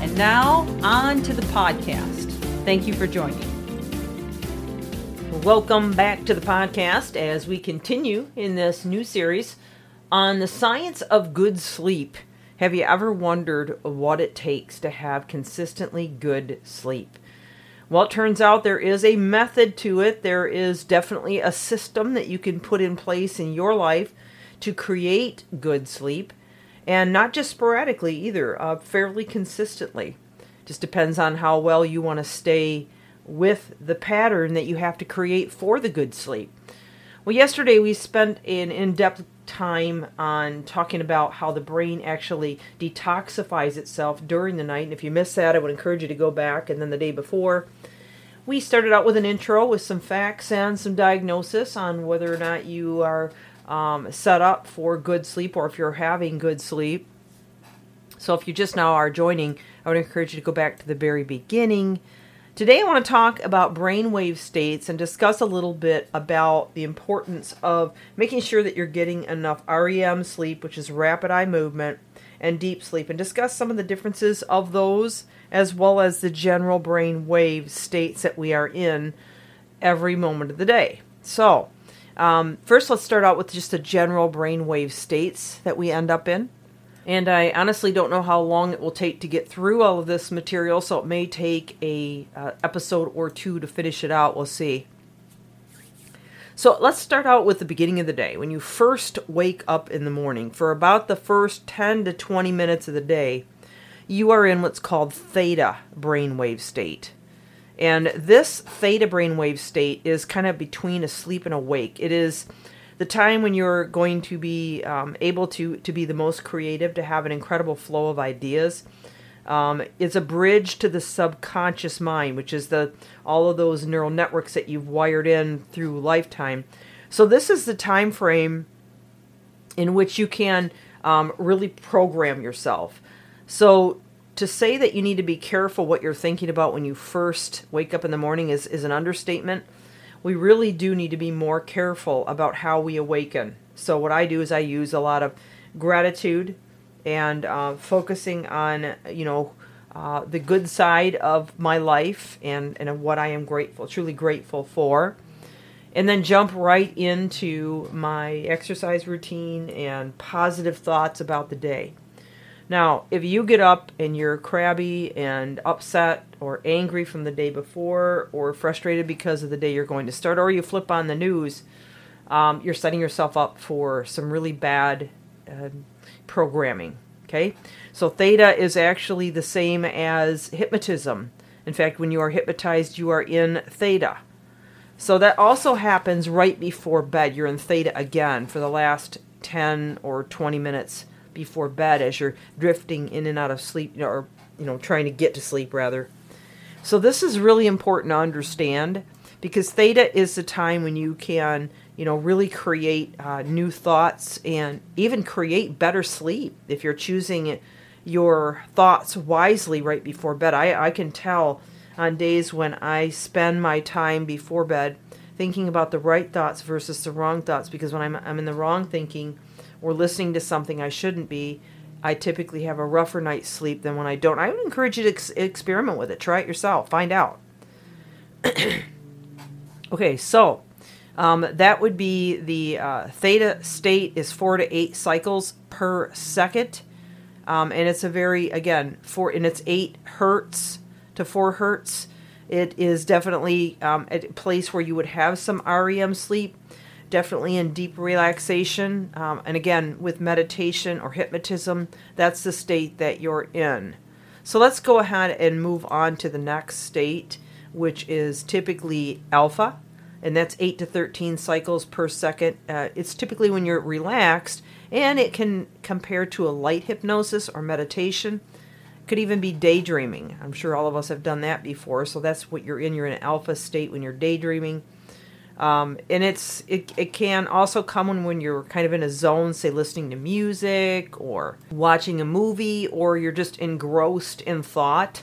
And now, on to the podcast. Thank you for joining. Welcome back to the podcast as we continue in this new series on the science of good sleep. Have you ever wondered what it takes to have consistently good sleep? Well, it turns out there is a method to it. There is definitely a system that you can put in place in your life to create good sleep, and not just sporadically either, uh, fairly consistently. Just depends on how well you want to stay with the pattern that you have to create for the good sleep. Well, yesterday we spent an in depth time on talking about how the brain actually detoxifies itself during the night. And if you missed that, I would encourage you to go back. And then the day before, we started out with an intro with some facts and some diagnosis on whether or not you are um, set up for good sleep or if you're having good sleep. So if you just now are joining, I would encourage you to go back to the very beginning. Today I want to talk about brainwave states and discuss a little bit about the importance of making sure that you're getting enough REM sleep, which is rapid eye movement, and deep sleep, and discuss some of the differences of those as well as the general brain wave states that we are in every moment of the day. So, um, first, let's start out with just the general brainwave states that we end up in. And I honestly don't know how long it will take to get through all of this material, so it may take a uh, episode or two to finish it out. We'll see. So let's start out with the beginning of the day. When you first wake up in the morning, for about the first 10 to 20 minutes of the day, you are in what's called theta brainwave state. And this theta brainwave state is kind of between asleep and awake. It is the time when you're going to be um, able to, to be the most creative, to have an incredible flow of ideas. Um, it's a bridge to the subconscious mind, which is the all of those neural networks that you've wired in through lifetime. So this is the time frame in which you can um, really program yourself. So to say that you need to be careful what you're thinking about when you first wake up in the morning is, is an understatement. We really do need to be more careful about how we awaken. So, what I do is I use a lot of gratitude and uh, focusing on, you know, uh, the good side of my life and, and what I am grateful, truly grateful for. And then jump right into my exercise routine and positive thoughts about the day. Now, if you get up and you're crabby and upset or angry from the day before or frustrated because of the day you're going to start, or you flip on the news, um, you're setting yourself up for some really bad uh, programming. Okay? So, theta is actually the same as hypnotism. In fact, when you are hypnotized, you are in theta. So, that also happens right before bed. You're in theta again for the last 10 or 20 minutes before bed as you're drifting in and out of sleep or you know trying to get to sleep rather. So this is really important to understand because theta is the time when you can you know really create uh, new thoughts and even create better sleep if you're choosing your thoughts wisely right before bed. I, I can tell on days when i spend my time before bed thinking about the right thoughts versus the wrong thoughts because when i'm, I'm in the wrong thinking or listening to something I shouldn't be, I typically have a rougher night's sleep than when I don't. I would encourage you to ex- experiment with it. Try it yourself. Find out. okay, so um, that would be the uh, theta state is four to eight cycles per second. Um, and it's a very, again, four, and it's eight hertz to four hertz. It is definitely um, a place where you would have some REM sleep definitely in deep relaxation. Um, and again, with meditation or hypnotism, that's the state that you're in. So let's go ahead and move on to the next state, which is typically alpha, and that's 8 to 13 cycles per second. Uh, it's typically when you're relaxed, and it can compare to a light hypnosis or meditation. Could even be daydreaming. I'm sure all of us have done that before. So that's what you're in. You're in an alpha state when you're daydreaming. Um, and it's it, it can also come when, when you're kind of in a zone, say listening to music or watching a movie, or you're just engrossed in thought.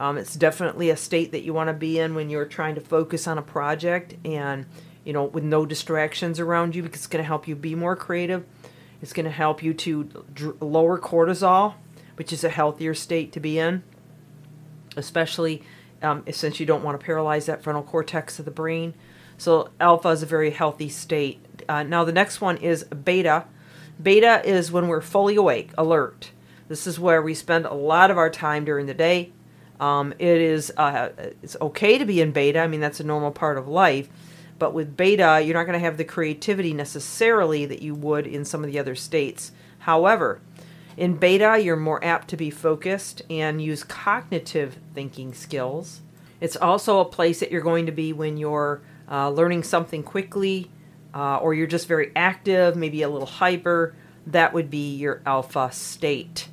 Um, it's definitely a state that you want to be in when you're trying to focus on a project and you know with no distractions around you because it's going to help you be more creative. It's going to help you to dr- lower cortisol, which is a healthier state to be in, especially um, since you don't want to paralyze that frontal cortex of the brain. So alpha is a very healthy state. Uh, now the next one is beta. Beta is when we're fully awake, alert. This is where we spend a lot of our time during the day. Um, it is uh, it's okay to be in beta. I mean that's a normal part of life. But with beta, you're not going to have the creativity necessarily that you would in some of the other states. However, in beta, you're more apt to be focused and use cognitive thinking skills. It's also a place that you're going to be when you're uh, learning something quickly, uh, or you're just very active, maybe a little hyper, that would be your alpha state.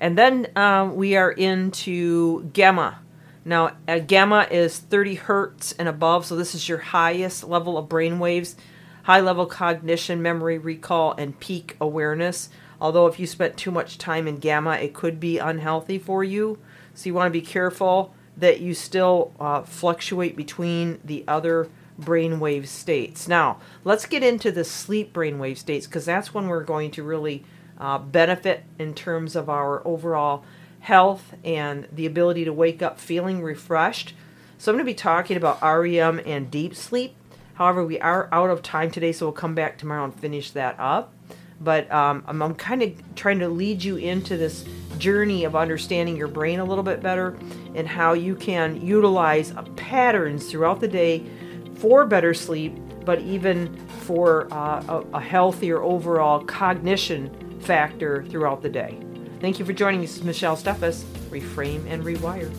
And then um, we are into gamma. Now, a gamma is 30 hertz and above, so this is your highest level of brain waves, high level cognition, memory recall, and peak awareness. Although, if you spent too much time in gamma, it could be unhealthy for you. So, you want to be careful that you still uh, fluctuate between the other brainwave states. Now, let's get into the sleep brainwave states because that's when we're going to really uh, benefit in terms of our overall health and the ability to wake up feeling refreshed. So, I'm going to be talking about REM and deep sleep. However, we are out of time today, so we'll come back tomorrow and finish that up. But um, I'm, I'm kind of trying to lead you into this journey of understanding your brain a little bit better and how you can utilize patterns throughout the day for better sleep, but even for uh, a, a healthier overall cognition factor throughout the day. Thank you for joining us. Michelle Steffes, Reframe and Rewire.